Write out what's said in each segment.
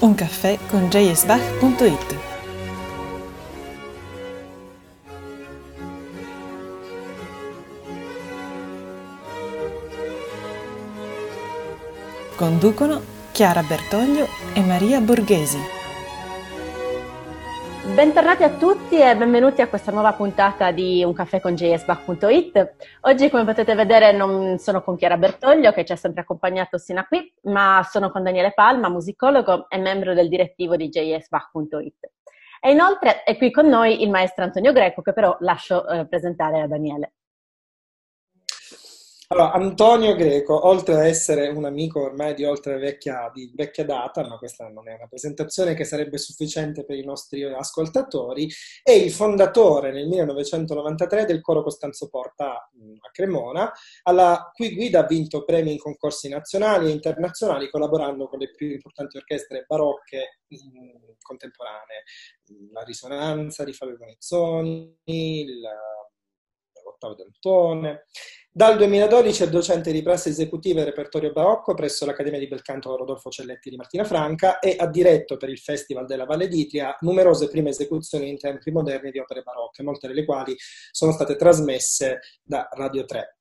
Un caffè con jsbach.it Conducono Chiara Bertoglio e Maria Borghesi. Bentornati a tutti e benvenuti a questa nuova puntata di Un caffè con jsbach.it. Oggi, come potete vedere, non sono con Chiara Bertoglio, che ci ha sempre accompagnato sino a qui, ma sono con Daniele Palma, musicologo e membro del direttivo di jsbach.it. E inoltre è qui con noi il maestro Antonio Greco, che però lascio eh, presentare a Daniele. Allora, Antonio Greco, oltre ad essere un amico ormai di oltre vecchia, di vecchia data, ma questa non è una presentazione che sarebbe sufficiente per i nostri ascoltatori, è il fondatore nel 1993 del Coro Costanzo Porta a Cremona, alla cui guida ha vinto premi in concorsi nazionali e internazionali, collaborando con le più importanti orchestre barocche contemporanee, la Risonanza di Fabio Bonezzoni, l'Ottavo Dantone. Dal 2012 è docente di prassi esecutiva e repertorio barocco presso l'Accademia di Belcanto Rodolfo Celletti di Martina Franca e ha diretto per il Festival della Valle d'Itria numerose prime esecuzioni in tempi moderni di opere barocche, molte delle quali sono state trasmesse da Radio 3.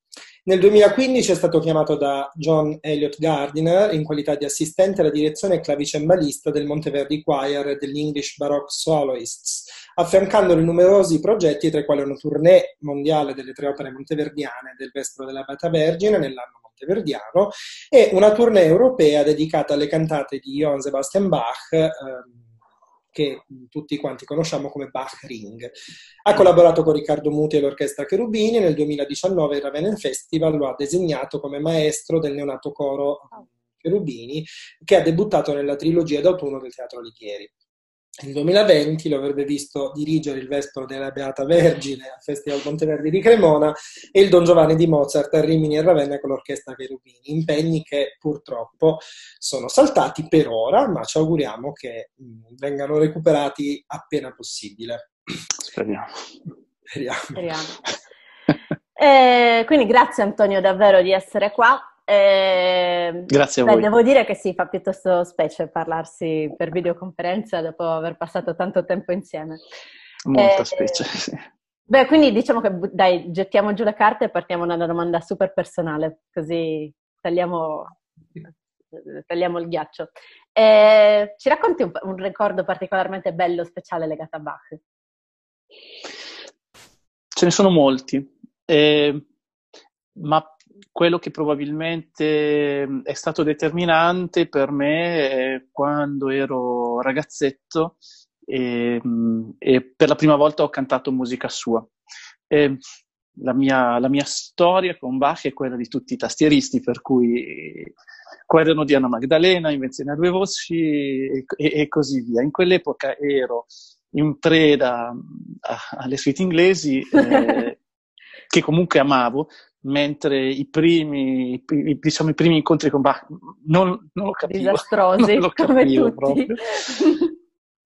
Nel 2015 è stato chiamato da John Elliott Gardiner in qualità di assistente alla direzione clavicembalista del Monteverdi Choir degli English Baroque Soloists, affiancandoli numerosi progetti tra i quali una tournée mondiale delle tre opere monteverdiane del Vespro della Beata Vergine nell'anno monteverdiano e una tournée europea dedicata alle cantate di Johann Sebastian Bach. Ehm, che tutti quanti conosciamo come Bach Ring. Ha collaborato con Riccardo Muti e l'Orchestra Cherubini e nel 2019 il Ravenna Festival lo ha designato come maestro del neonato coro Cherubini che ha debuttato nella trilogia d'autunno del Teatro Alighieri. Nel 2020 lo avrebbe visto dirigere il Vespro della Beata Vergine al Festival Monteverdi di Cremona e il Don Giovanni di Mozart a Rimini e Ravenna con l'Orchestra Cherubini, impegni che purtroppo sono saltati per ora, ma ci auguriamo che vengano recuperati appena possibile. Speriamo. Speriamo. Speriamo. eh, quindi grazie Antonio davvero di essere qua. Eh, Grazie a beh, voi. Devo dire che sì, fa piuttosto specie parlarsi per videoconferenza dopo aver passato tanto tempo insieme. Molta eh, specie, sì. Beh, quindi diciamo che dai, gettiamo giù le carte e partiamo da una domanda super personale, così tagliamo, tagliamo il ghiaccio. Eh, ci racconti un, un, ricordo particolarmente bello, speciale legato a Bach? Ce ne sono molti, eh, ma quello che probabilmente mm, è stato determinante per me quando ero ragazzetto e, mm, e per la prima volta ho cantato musica sua. La mia, la mia, storia con Bach è quella di tutti i tastieristi, per cui Quaderno di Anna Magdalena, Invenzione a due voci e, e, e così via. In quell'epoca ero in preda mm, alle suite inglesi, eh, che comunque amavo, mentre i primi, i, diciamo, i primi incontri con Bach non, non lo capivo. Disastrosi, non lo capivo proprio.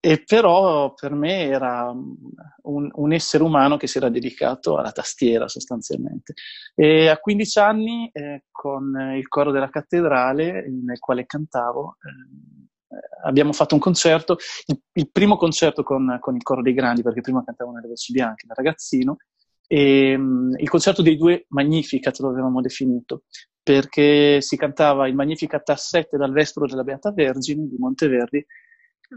E però per me era un, un, essere umano che si era dedicato alla tastiera sostanzialmente. E a 15 anni, eh, con il coro della cattedrale, nel quale cantavo, eh, abbiamo fatto un concerto, il, il primo concerto con, con, il coro dei grandi, perché prima cantavo nelle voci bianche da ragazzino, e, um, il concerto dei due Magnificat lo avevamo definito, perché si cantava il Magnificat a 7 dal Vespro della Beata Vergine di Monteverdi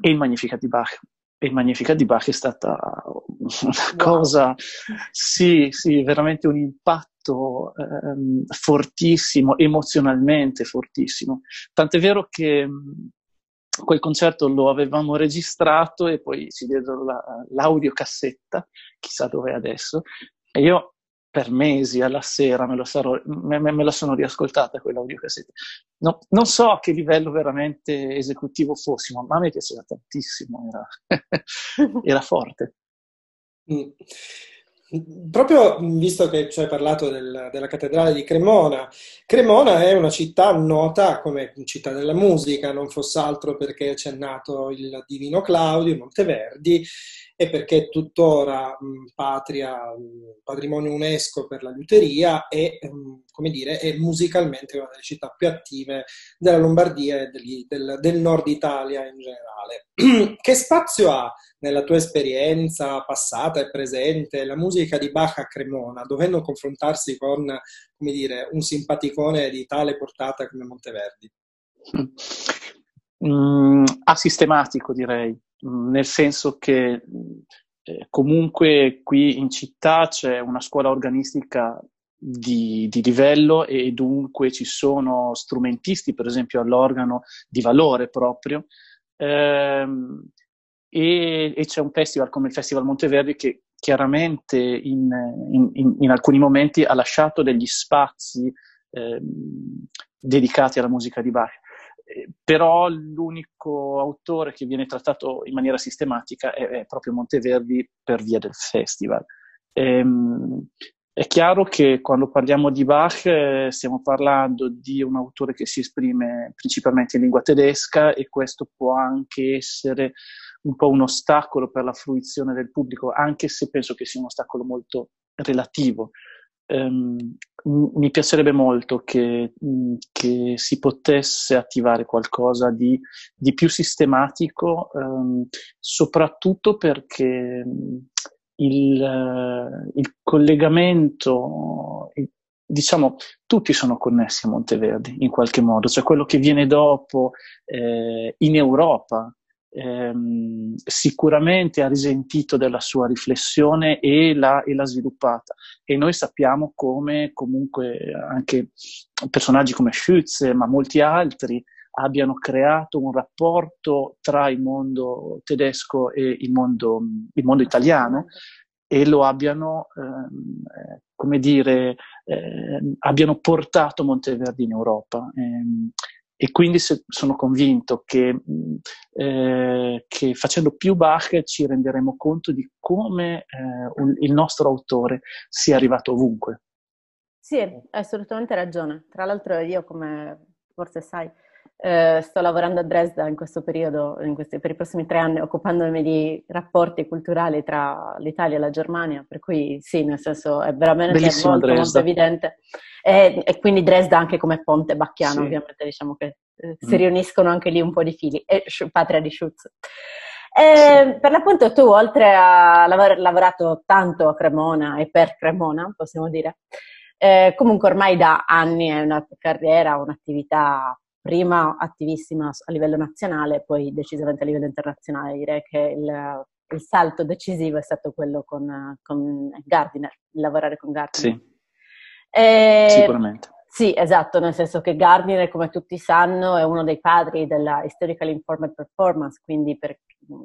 e il Magnificat di Bach. E il Magnificat di Bach è stata una cosa, sì, sì, veramente un impatto ehm, fortissimo, emozionalmente fortissimo. Tant'è vero che quel concerto lo avevamo registrato e poi si diedero la, l'audiocassetta, chissà dove è adesso, e io per mesi alla sera me, lo sarò, me, me, me la sono riascoltata quell'audiocassetta. No, non so a che livello veramente esecutivo fossimo, ma a me piaceva tantissimo, era, era forte. Mm. Proprio visto che ci hai parlato del, della cattedrale di Cremona, Cremona è una città nota come città della musica, non fosse altro perché c'è nato il divino Claudio Monteverdi e perché è tuttora mh, patria, mh, patrimonio UNESCO per la liuteria e, mh, come dire, è musicalmente una delle città più attive della Lombardia e del, del, del nord Italia in generale. che spazio ha nella tua esperienza passata e presente la musica di Bach a Cremona, dovendo confrontarsi con, come dire, un simpaticone di tale portata come Monteverdi? Mm, asistematico direi, mm, nel senso che eh, comunque qui in città c'è una scuola organistica di, di, livello e dunque ci sono strumentisti, per esempio all'organo di valore proprio, ehm, e, e, c'è un festival come il Festival Monteverdi che chiaramente in, in, in alcuni momenti ha lasciato degli spazi ehm, dedicati alla musica di Bach però l'unico autore che viene trattato in maniera sistematica è, è proprio Monteverdi per via del festival. Ehm, è chiaro che quando parliamo di Bach eh, stiamo parlando di un autore che si esprime principalmente in lingua tedesca e questo può anche essere un po' un ostacolo per la fruizione del pubblico, anche se penso che sia un ostacolo molto relativo. Um, mi piacerebbe molto che, che, si potesse attivare qualcosa di, di più sistematico, um, soprattutto perché il, uh, il collegamento, diciamo, tutti sono connessi a Monteverdi in qualche modo, cioè quello che viene dopo eh, in Europa ehm, sicuramente ha risentito della sua riflessione e l'ha, e l'ha, sviluppata. E noi sappiamo come comunque anche personaggi come Schütze, ma molti altri, abbiano creato un rapporto tra il mondo tedesco e il mondo, il mondo italiano e lo abbiano, ehm, eh, come dire, eh, abbiano portato Monteverdi in Europa. Eh, e quindi se, sono convinto che, eh, che, facendo più Bach ci renderemo conto di come eh, un, il nostro autore sia arrivato ovunque. Sì, hai assolutamente ragione. Tra l'altro io, come forse sai, eh, sto lavorando a Dresda in questo periodo, in questi, per i prossimi tre anni, occupandomi di rapporti culturali tra l'Italia e la Germania, per cui sì, nel senso è veramente molto, molto, evidente. E, e, quindi Dresda anche come ponte bacchiano, sì. ovviamente, diciamo che eh, si mm. riuniscono anche lì un po' di fili, e patria di Schutz. E. Per l'appunto tu, oltre a aver lavorato tanto a Cremona e per Cremona, possiamo dire, eh, comunque ormai da anni è una carriera, un'attività prima attivissima a livello nazionale, poi decisamente a livello internazionale. Direi che il, il salto decisivo è stato quello con, con Gardiner, lavorare con Gardiner. Sì, e, sicuramente. Sì, esatto, nel senso che Gardiner, come tutti sanno, è uno dei padri della Historical Informed Performance, quindi per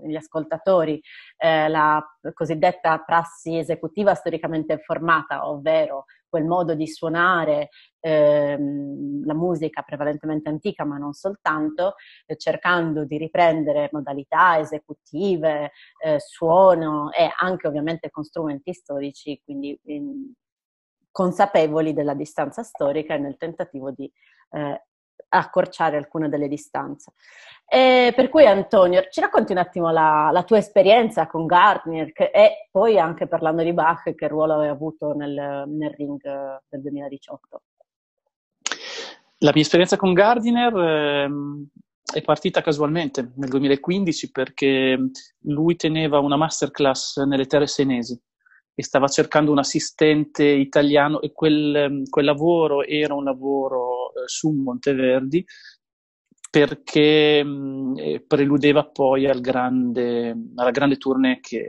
gli ascoltatori eh, la cosiddetta prassi esecutiva storicamente informata, ovvero quel modo di suonare ehm, la musica prevalentemente antica, ma non soltanto, eh, cercando di riprendere modalità esecutive, eh, suono e anche ovviamente con strumenti storici, quindi in, consapevoli della distanza storica e nel tentativo di eh, accorciare alcune delle distanze. E per cui Antonio, ci racconti un attimo la, la tua esperienza con Gardner che, e poi anche parlando di Bach, che ruolo hai avuto nel, nel ring del 2018? La mia esperienza con Gardiner ehm, è partita casualmente nel 2015 perché lui teneva una masterclass nelle terre senesi e stava cercando un assistente italiano e quel, quel lavoro era un lavoro eh, su Monteverdi perché mh, eh, preludeva poi al grande, alla grande tournée che,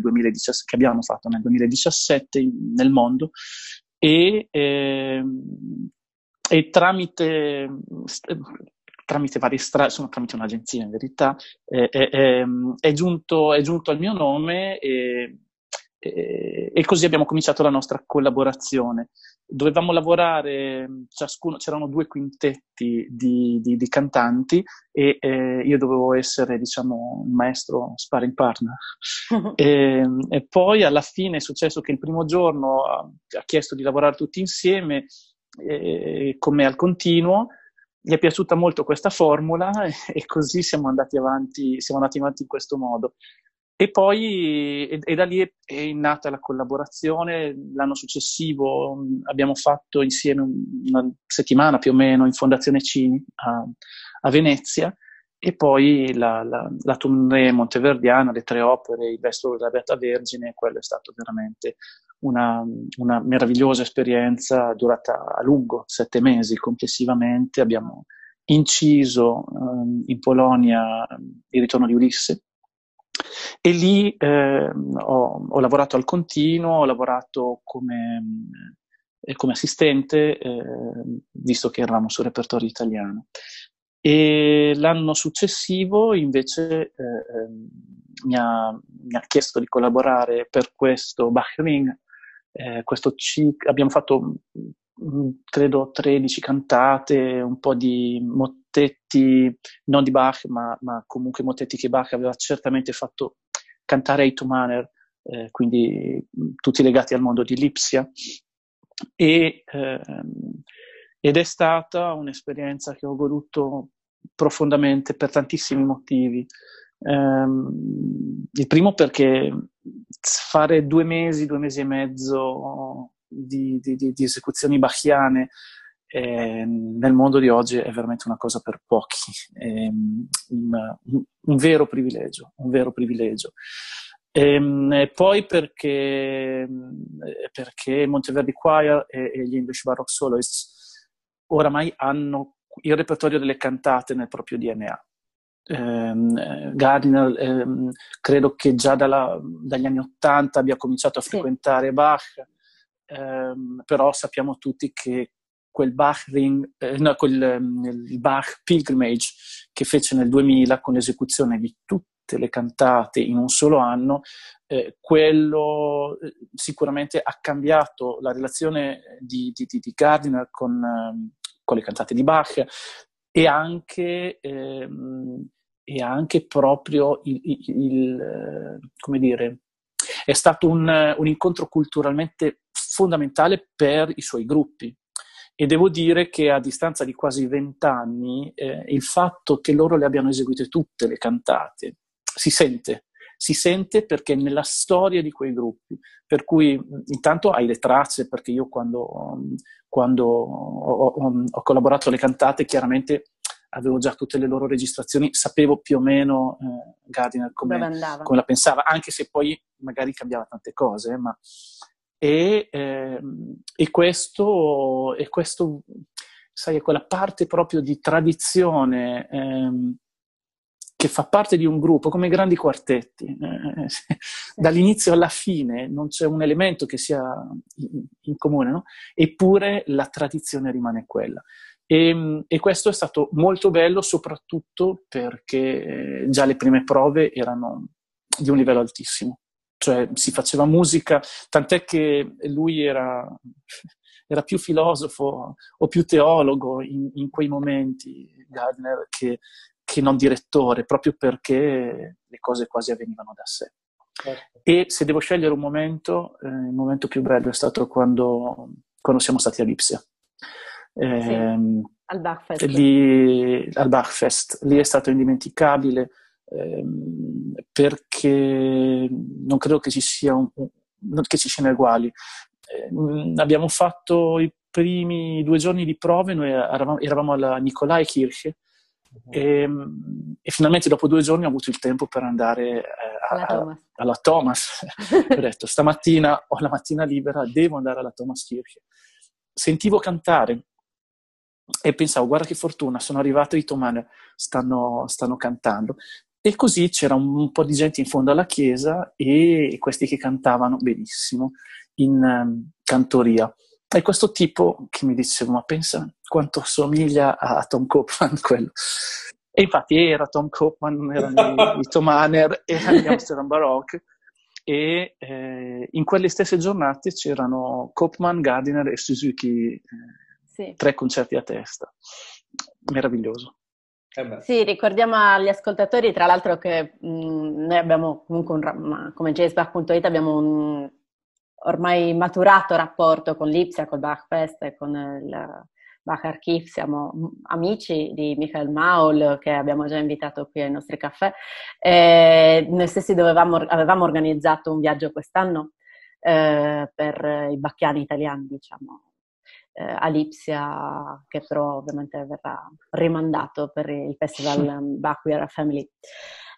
2017, che, abbiamo fatto nel 2017 in, nel mondo e, eh, e tramite, tramite varie strade, insomma tramite un'agenzia in verità, eh, è, è, giunto, è giunto al mio nome e e, e così abbiamo cominciato la nostra collaborazione. Dovevamo lavorare, ciascuno, c'erano due quintetti di, di, di cantanti e eh, io dovevo essere, diciamo, un maestro sparring partner. e, e, poi alla fine è successo che il primo giorno ha, ha chiesto di lavorare tutti insieme, eh, come al continuo, gli è piaciuta molto questa formula e, e così siamo andati avanti, siamo andati avanti in questo modo. E poi e, e da lì è, è, nata la collaborazione. L'anno successivo mm, abbiamo fatto insieme una settimana più o meno in Fondazione Cini a, a Venezia e poi la, la, la tournée monteverdiana, le tre opere, il Vestolo della Beata Vergine, quello è stato veramente una, una, meravigliosa esperienza durata a lungo, sette mesi complessivamente. Abbiamo inciso eh, in Polonia il ritorno di Ulisse e lì eh, ho, ho, lavorato al continuo, ho lavorato come, eh, come assistente, eh, visto che eravamo sul repertorio italiano. E l'anno successivo invece eh, mi ha, mi, ha, chiesto di collaborare per questo Bach-Ring, eh, questo abbiamo fatto mm, credo 13 cantate, un po' di mottetti, non di Bach, ma, ma comunque mottetti che Bach aveva certamente fatto cantare ai Tumaner, eh, quindi mm, tutti legati al mondo di Lipsia. E, ehm, ed è stata un'esperienza che ho voluto profondamente per tantissimi motivi. Um, il primo perché fare due mesi, due mesi e mezzo di, di, di, di esecuzioni bachiane eh, nel mondo di oggi è veramente una cosa per pochi, è un, un, un vero privilegio, un vero privilegio. Ehm, e poi perché, perché Monteverdi Choir e, e gli English Baroque Soloists oramai hanno il repertorio delle cantate nel proprio DNA. Eh, Gardiner eh, credo che già dalla, dagli anni Ottanta abbia cominciato a frequentare sì. Bach, eh, però sappiamo tutti che quel Bach ring, eh, no, quel, ehm, Bach Pilgrimage che fece nel 2000 con l'esecuzione di tutte le cantate in un solo anno, eh, quello eh, sicuramente ha cambiato la relazione di, di, di Gardiner con, ehm, con le cantate di Bach e anche, ehm, e anche proprio il, il, il, come dire, è stato un, un incontro culturalmente fondamentale per i suoi gruppi. E devo dire che a distanza di quasi vent'anni eh, il fatto che loro le abbiano eseguite tutte le cantate si sente, si sente perché nella storia di quei gruppi, per cui intanto hai le tracce, perché io quando, quando ho, ho, ho, collaborato alle cantate chiaramente avevo già tutte le loro registrazioni, sapevo più o meno eh, Gardiner come, come, la pensava, anche se poi magari cambiava tante cose, ma... E, eh, e, questo, e questo, sai, è quella parte proprio di tradizione ehm, che fa parte di un gruppo, come i grandi quartetti. Eh, dall'inizio alla fine non c'è un elemento che sia in, in comune, no? eppure la tradizione rimane quella. E, e, questo è stato molto bello, soprattutto perché già le prime prove erano di un livello altissimo. Cioè si faceva musica, tant'è che lui era, era più filosofo o più teologo in, in quei momenti, Gardner, che, che non direttore, proprio perché le cose quasi avvenivano da sé. Certo. E se devo scegliere un momento, eh, il momento più bello è stato quando, quando siamo stati a Lipsia. Eh, sì, al Bachfest. Lì, al Bachfest. Lì è stato indimenticabile eh, perché non credo che ci, sia un, che ci siano uguali. Eh, abbiamo fatto i primi due giorni di prove, noi eravamo, eravamo alla Nikolai Kirche, e, ehm, e, finalmente dopo due giorni ho avuto il tempo per andare eh, a, Thomas. alla Thomas. ho detto stamattina ho la mattina libera, devo andare alla Thomas Kirche. Sentivo cantare e pensavo guarda che fortuna, sono arrivato i Tomane stanno, stanno cantando. E così c'era un, un, po' di gente in fondo alla chiesa e questi che cantavano benissimo in um, cantoria. E questo tipo che mi diceva, ma pensa quanto somiglia a Tom Copeland quello. E infatti era Tom Copeland, erano i, i Tom Hanner, erano gli Amsterdam Baroque. E eh, in quelle stesse giornate c'erano Copeland, Gardiner e Suzuki, eh, sì. tre concerti a testa. Meraviglioso. Eh sì, ricordiamo agli ascoltatori, tra l'altro, che mh, noi abbiamo comunque un, come jazzbar.it abbiamo un ormai maturato rapporto con l'Ipsia, col Bachfest e con il, Bach Archiv, siamo amici di Michael Maul che abbiamo già invitato qui ai nostri caffè. E noi stessi dovevamo, avevamo organizzato un viaggio quest'anno eh, per i bacchiani italiani, diciamo, eh, a Lipsia, che però ovviamente verrà rimandato per il festival Bach We Are a Family.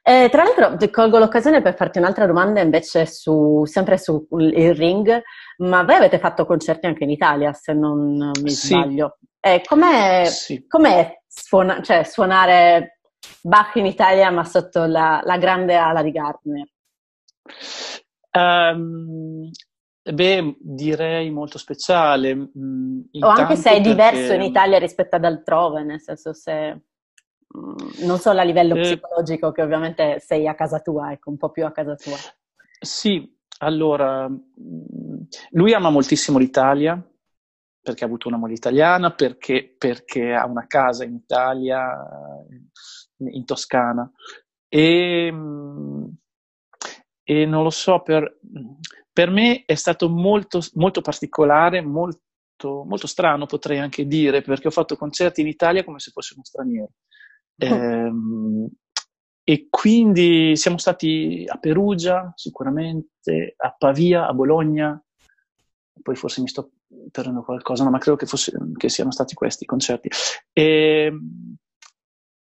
Eh, tra l'altro, colgo l'occasione per farti un'altra domanda invece su, sempre sul ring, ma voi avete fatto concerti anche in Italia, se non mi sì. sbaglio. Eh, com'è, sì. com'è suona, cioè, suonare Bach in Italia ma sotto la, la grande ala di Gardner? Um, beh, direi molto speciale. Mm, o anche se è diverso perché... in Italia rispetto ad altrove, nel senso se mm, non solo a livello eh, psicologico, che ovviamente sei a casa tua, ecco, un po' più a casa tua. Sì, allora, mm, lui ama moltissimo l'Italia, perché ha avuto una moglie italiana, perché, perché ha una casa in Italia, in Toscana. E, e non lo so, per, per me è stato molto, molto particolare, molto, molto, strano potrei anche dire, perché ho fatto concerti in Italia come se fossi uno straniero. Oh. Ehm, e quindi siamo stati a Perugia sicuramente, a Pavia, a Bologna, poi forse mi sto perdendo qualcosa, no, ma credo che, fosse, che siano stati questi i concerti. E,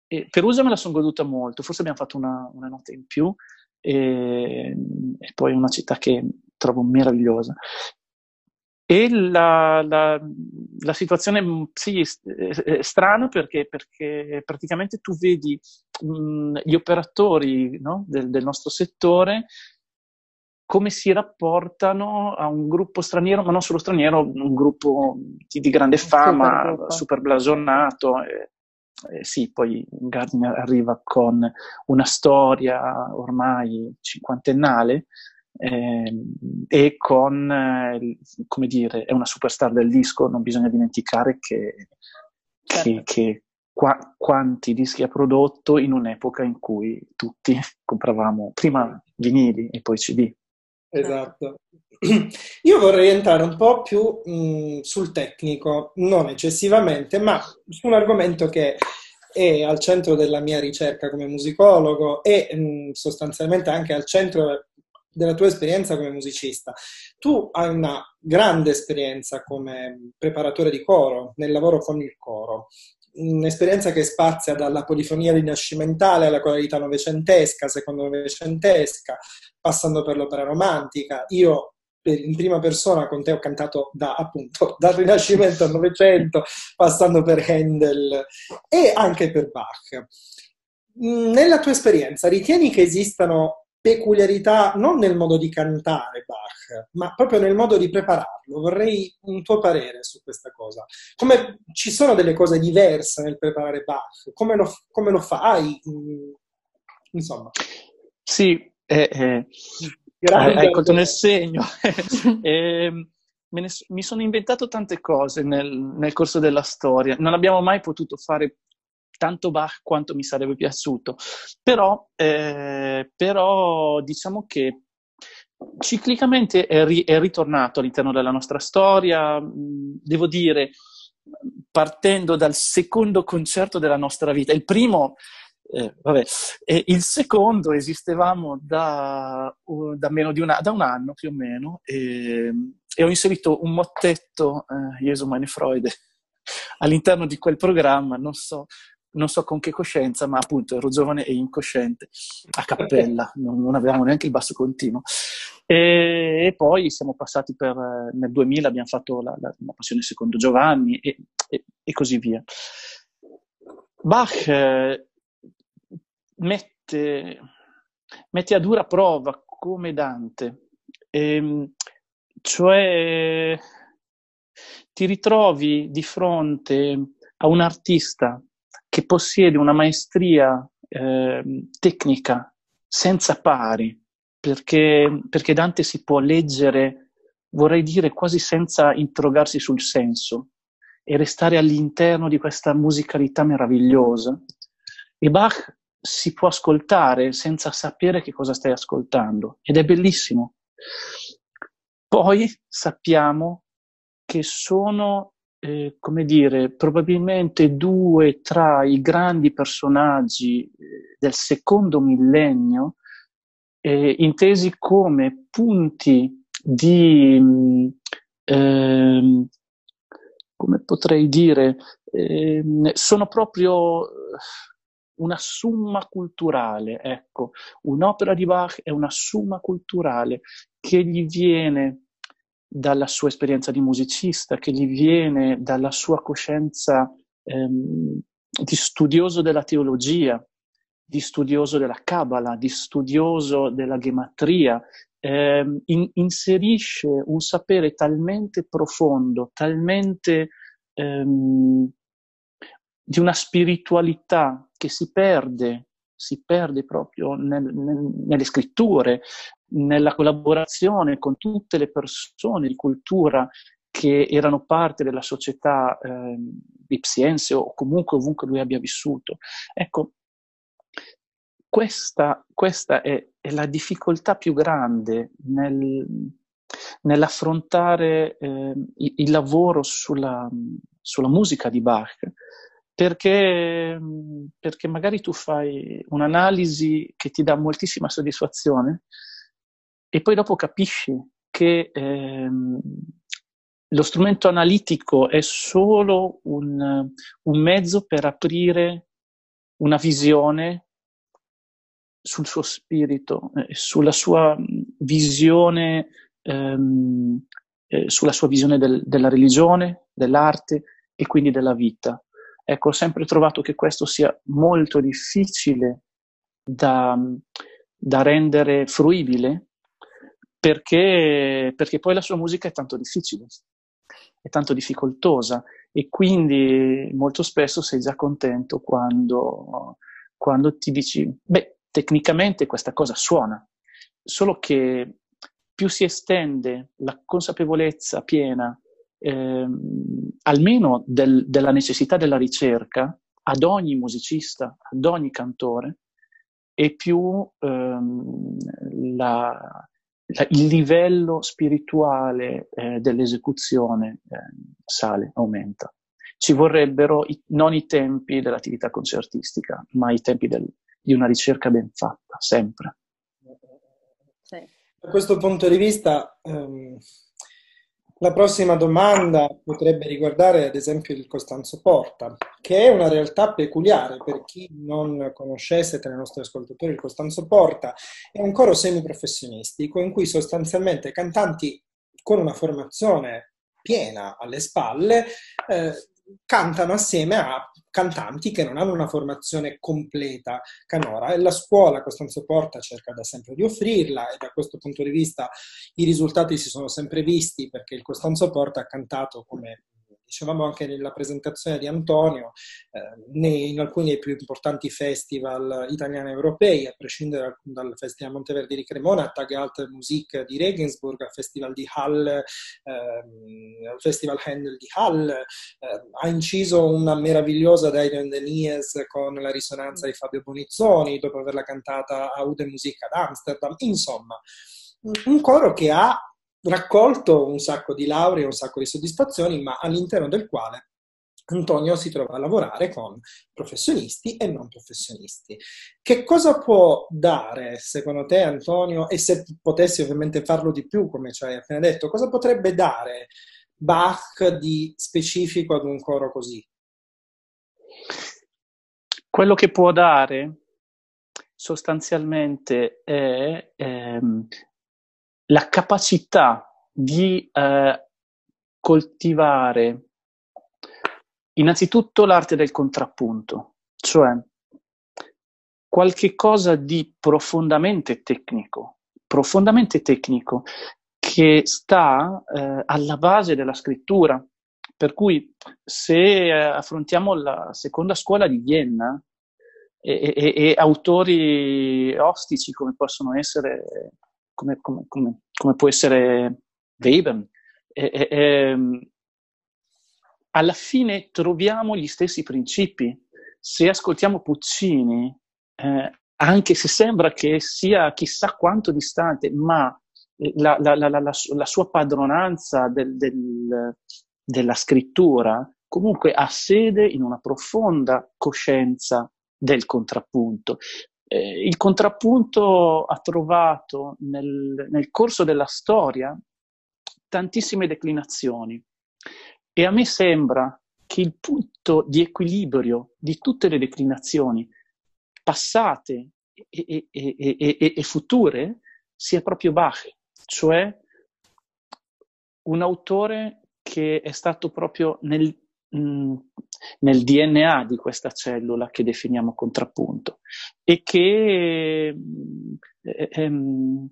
e Perugia me la sono goduta molto, forse abbiamo fatto una, una notte in più, e, e poi una città che trovo meravigliosa. E la, la, la situazione mm, sì, è strana perché, perché praticamente tu vedi mh, mm, gli operatori no, del, del, nostro settore come si rapportano a un gruppo straniero, ma non solo straniero, un gruppo di, di grande fama, super, super blasonato. Eh, eh, sì, poi Gardner arriva con una storia ormai cinquantennale eh, e con, eh, come dire, è una superstar del disco, non bisogna dimenticare che, certo. che, che qua, quanti dischi ha prodotto in un'epoca in cui tutti compravamo prima vinili e poi CD. Esatto. Io vorrei entrare un po' più mh, sul tecnico, non eccessivamente, ma su un argomento che è al centro della mia ricerca come musicologo e mh, sostanzialmente anche al centro della tua esperienza come musicista. Tu hai una grande esperienza come preparatore di coro, nel lavoro con il coro, un'esperienza che spazia dalla polifonia rinascimentale alla coralità novecentesca, secondo novecentesca, passando per l'opera romantica. Io in prima persona con te ho cantato da, appunto, dal Rinascimento al Novecento, passando per Handel e anche per Bach. Nella tua esperienza ritieni che esistano peculiarità non nel modo di cantare Bach, ma proprio nel modo di prepararlo. Vorrei un tuo parere su questa cosa. Come ci sono delle cose diverse nel preparare Bach? Come lo, come lo fai? Insomma. Sì, eh, eh, hai colto nel segno. eh, ne, mi sono inventato tante cose nel, nel corso della storia. Non abbiamo mai potuto fare tanto Bach quanto mi sarebbe piaciuto. Però, eh, però diciamo che ciclicamente è, ri- è, ritornato all'interno della nostra storia, devo dire, partendo dal secondo concerto della nostra vita. Il primo, eh, vabbè, il secondo esistevamo da, da meno di una, da un anno più o meno e, e ho inserito un mottetto, eh, Jesu meine Freude, all'interno di quel programma, non so, non so con che coscienza, ma appunto ero giovane e incosciente, a cappella, non, non avevamo neanche il basso continuo. E, e, poi siamo passati per, nel 2000 abbiamo fatto la, la, la Passione secondo Giovanni e, e, e così via. Bach eh, mette, mette, a dura prova come Dante, ehm, cioè ti ritrovi di fronte a un artista che possiede una maestria eh, tecnica senza pari, perché, perché Dante si può leggere, vorrei dire, quasi senza interrogarsi sul senso e restare all'interno di questa musicalità meravigliosa. E Bach si può ascoltare senza sapere che cosa stai ascoltando ed è bellissimo. Poi sappiamo che sono eh, come dire, probabilmente due tra i grandi personaggi eh, del secondo millennio, eh, intesi come punti di, eh, come potrei dire, eh, sono proprio una summa culturale, ecco, un'opera di Bach è una summa culturale che gli viene dalla sua esperienza di musicista, che gli viene dalla sua coscienza ehm, di studioso della teologia, di studioso della Kabbalah, di studioso della gematria, eh, in, inserisce un sapere talmente profondo, talmente ehm, di una spiritualità che si perde, si perde proprio nel, nel, nelle scritture, nella collaborazione con tutte le persone di cultura che erano parte della società eh, ipsiense o comunque ovunque lui abbia vissuto. Ecco, questa, questa è, è, la difficoltà più grande nel, nell'affrontare eh, il, il, lavoro sulla, sulla, musica di Bach, perché, perché magari tu fai un'analisi che ti dà moltissima soddisfazione e poi dopo capisci che ehm, lo strumento analitico è solo un, un mezzo per aprire una visione sul suo spirito, eh, sulla sua visione, ehm, eh, sulla sua visione del, della religione, dell'arte e quindi della vita. Ecco, ho sempre trovato che questo sia molto difficile da, da rendere fruibile perché, perché poi la sua musica è tanto difficile, è tanto difficoltosa e quindi molto spesso sei già contento quando, quando ti dici, beh, tecnicamente questa cosa suona, solo che più si estende la consapevolezza piena, ehm, almeno del, della necessità della ricerca, ad ogni musicista, ad ogni cantore, e più ehm, la, la, il livello spirituale eh, dell'esecuzione eh, sale, aumenta. Ci vorrebbero i, non i tempi dell'attività concertistica, ma i tempi del, di una ricerca ben fatta, sempre. Sì. Da questo punto di vista, ehm, la prossima domanda potrebbe riguardare ad esempio il Costanzo Porta, che è una realtà peculiare per chi non conoscesse tra i nostri ascoltatori il Costanzo Porta, è un coro semiprofessionistico in cui sostanzialmente cantanti con una formazione piena alle spalle eh, cantano assieme a cantanti che non hanno una formazione completa. Canora e la scuola Costanzo Porta cerca da sempre di offrirla e da questo punto di vista i risultati si sono sempre visti perché il Costanzo Porta ha cantato come dicevamo anche nella presentazione di Antonio, eh, in alcuni dei più importanti festival italiani e europei, a prescindere dal, Festival Monteverdi di Cremona, a Tag Alte Musik di Regensburg, al Festival di Hall, ehm, al Festival Handel di Hall, eh, ha inciso una meravigliosa Dido Denies con la risonanza di Fabio Bonizzoni, dopo averla cantata a Ude Musik ad Amsterdam, insomma, un coro che ha raccolto un sacco di lauree, un sacco di soddisfazioni, ma all'interno del quale Antonio si trova a lavorare con professionisti e non professionisti. Che cosa può dare, secondo te, Antonio, e se potessi ovviamente farlo di più, come ci hai appena detto, cosa potrebbe dare Bach di specifico ad un coro così? Quello che può dare sostanzialmente è ehm, la capacità di eh, coltivare innanzitutto l'arte del contrappunto, cioè qualche cosa di profondamente tecnico, profondamente tecnico, che sta eh, alla base della scrittura. Per cui se eh, affrontiamo la seconda scuola di Vienna e, e, e autori ostici come possono essere come, come, come, come può essere Webern. E, e, e, ehm, alla fine troviamo gli stessi principi. Se ascoltiamo Puccini, eh, anche se sembra che sia chissà quanto distante, ma la, la, la, la sua padronanza del, del, della scrittura comunque ha sede in una profonda coscienza del contrappunto. Eh, il contrappunto ha trovato nel, nel corso della storia tantissime declinazioni e a me sembra che il punto di equilibrio di tutte le declinazioni passate e, e, e, e future sia proprio Bach, cioè un autore che è stato proprio nel, mm, nel DNA di questa cellula che definiamo contrappunto e che eh, ehm,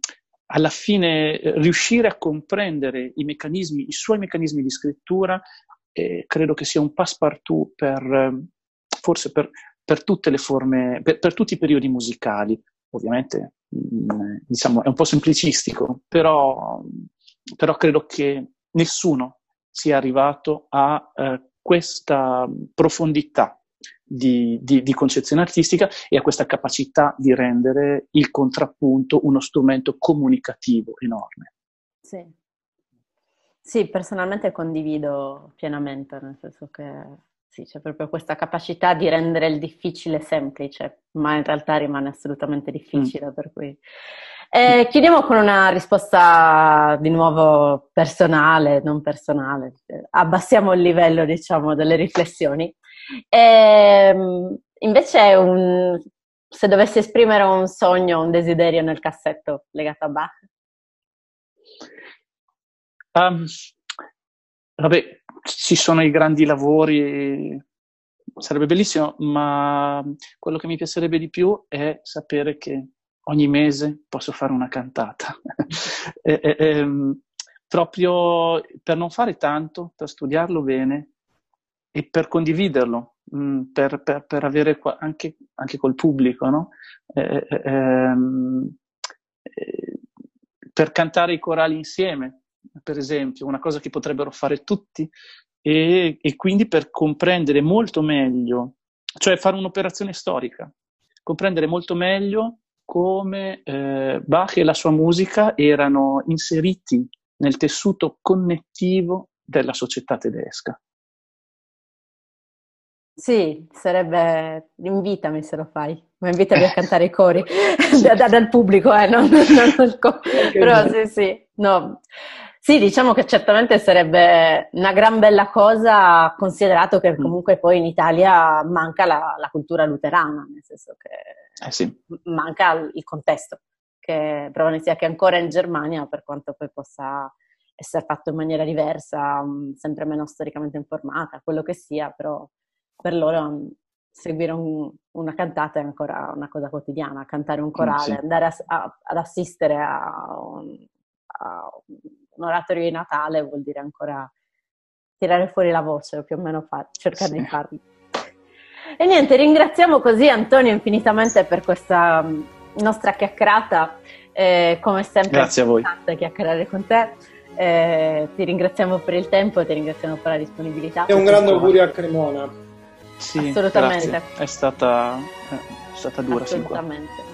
alla fine riuscire a comprendere i meccanismi, i suoi meccanismi di scrittura, eh, credo che sia un passepartout per, forse per, per tutte le forme, per, per, tutti i periodi musicali. Ovviamente, mh, mm, diciamo, è un po' semplicistico, però, però credo che nessuno sia arrivato a eh, questa profondità di, di, di, concezione artistica e a questa capacità di rendere il contrappunto uno strumento comunicativo enorme. Sì. sì, personalmente condivido pienamente, nel senso che sì, c'è proprio questa capacità di rendere il difficile semplice, ma in realtà rimane assolutamente difficile, mm. per cui eh, chiudiamo con una risposta di nuovo personale, non personale. Abbassiamo il livello, diciamo, delle riflessioni. Eh, invece, un, se dovessi esprimere un sogno, un desiderio nel cassetto legato a Bach? Um, vabbè, ci sono i grandi lavori, sarebbe bellissimo, ma quello che mi piacerebbe di più è sapere che ogni mese posso fare una cantata. e, e, e, ehm, proprio per non fare tanto, per studiarlo bene e per condividerlo, mm, per, per, per, avere anche, anche, col pubblico, no? eh, eh, ehm, eh, per cantare i corali insieme, per esempio, una cosa che potrebbero fare tutti, e, e quindi per comprendere molto meglio, cioè fare un'operazione storica, comprendere molto meglio come eh, Bach e la sua musica erano inseriti nel tessuto connettivo della società tedesca. Sì, sarebbe... invitami se lo fai, ma invitami a cantare i cori da, da, dal pubblico, eh, non, non, non, però sì, sì, no. Sì, diciamo che certamente sarebbe una gran bella cosa, considerato che mm. comunque poi in Italia manca la, la cultura luterana, nel senso che eh sì. manca il contesto, che prova sia che ancora in Germania, per quanto poi possa essere fatto in maniera diversa, mm, sempre meno storicamente informata, quello che sia, però per loro mm, seguire un, una cantata è ancora una cosa quotidiana, cantare un corale, sì. andare a, a, ad assistere a a un oratorio di Natale vuol dire ancora tirare fuori la voce, o più o meno far, cercare sì. di farlo. E niente, ringraziamo così Antonio infinitamente per questa mm, nostra chiacchierata. Eh, come sempre Grazie a voi. è chiacchierare con te. Eh, ti ringraziamo per il tempo, ti ringraziamo per la disponibilità. E un grande augurio a Cremona. Sì, Assolutamente. Grazie. È stata, è stata dura. Assolutamente.